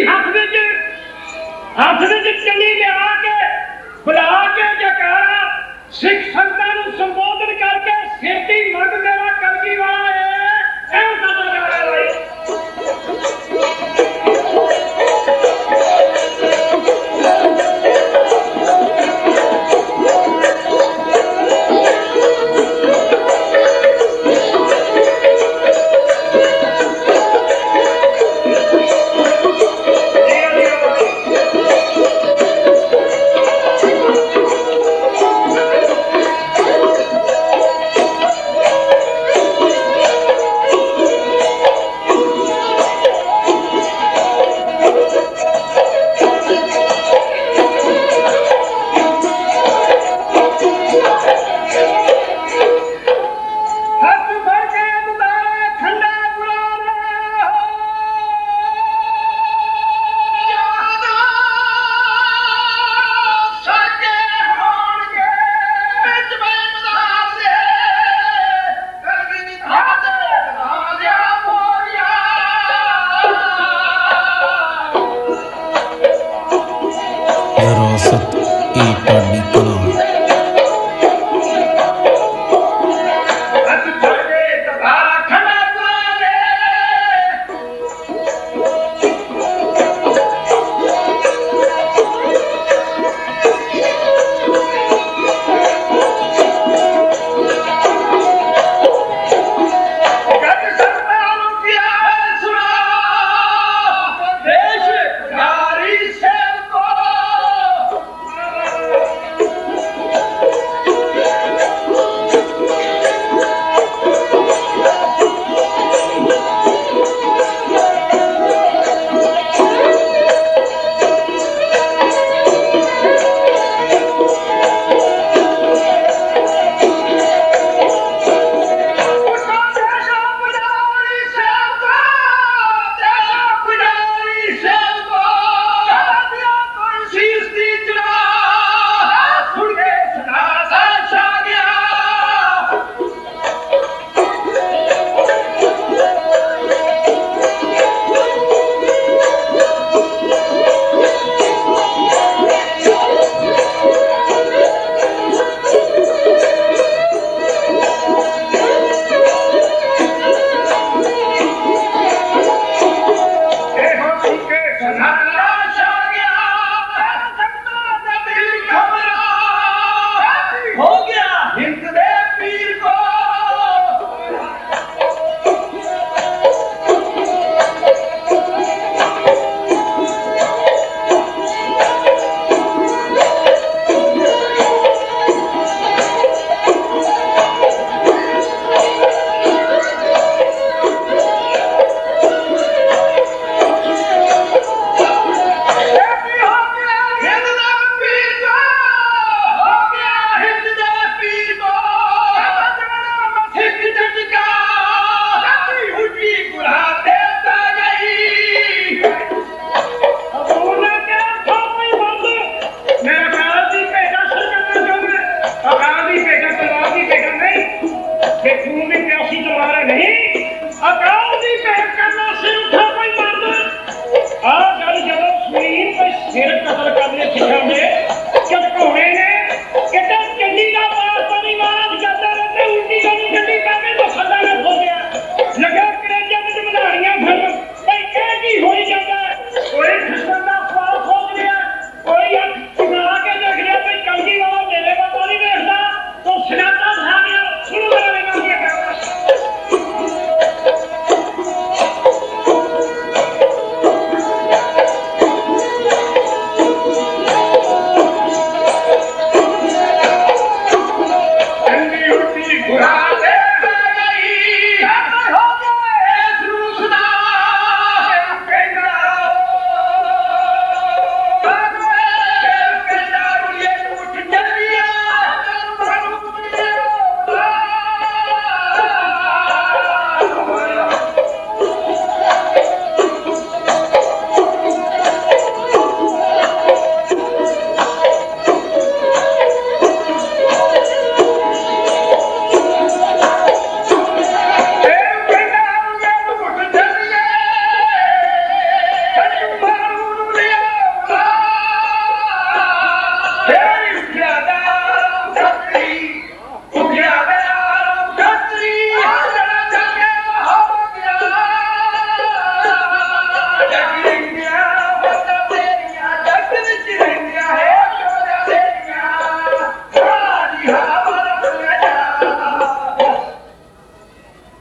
کی حسرت چلی لہا کے، بلا کے جکارا، سکھ سنتاں نو کر کے سیٹی مرد eternity.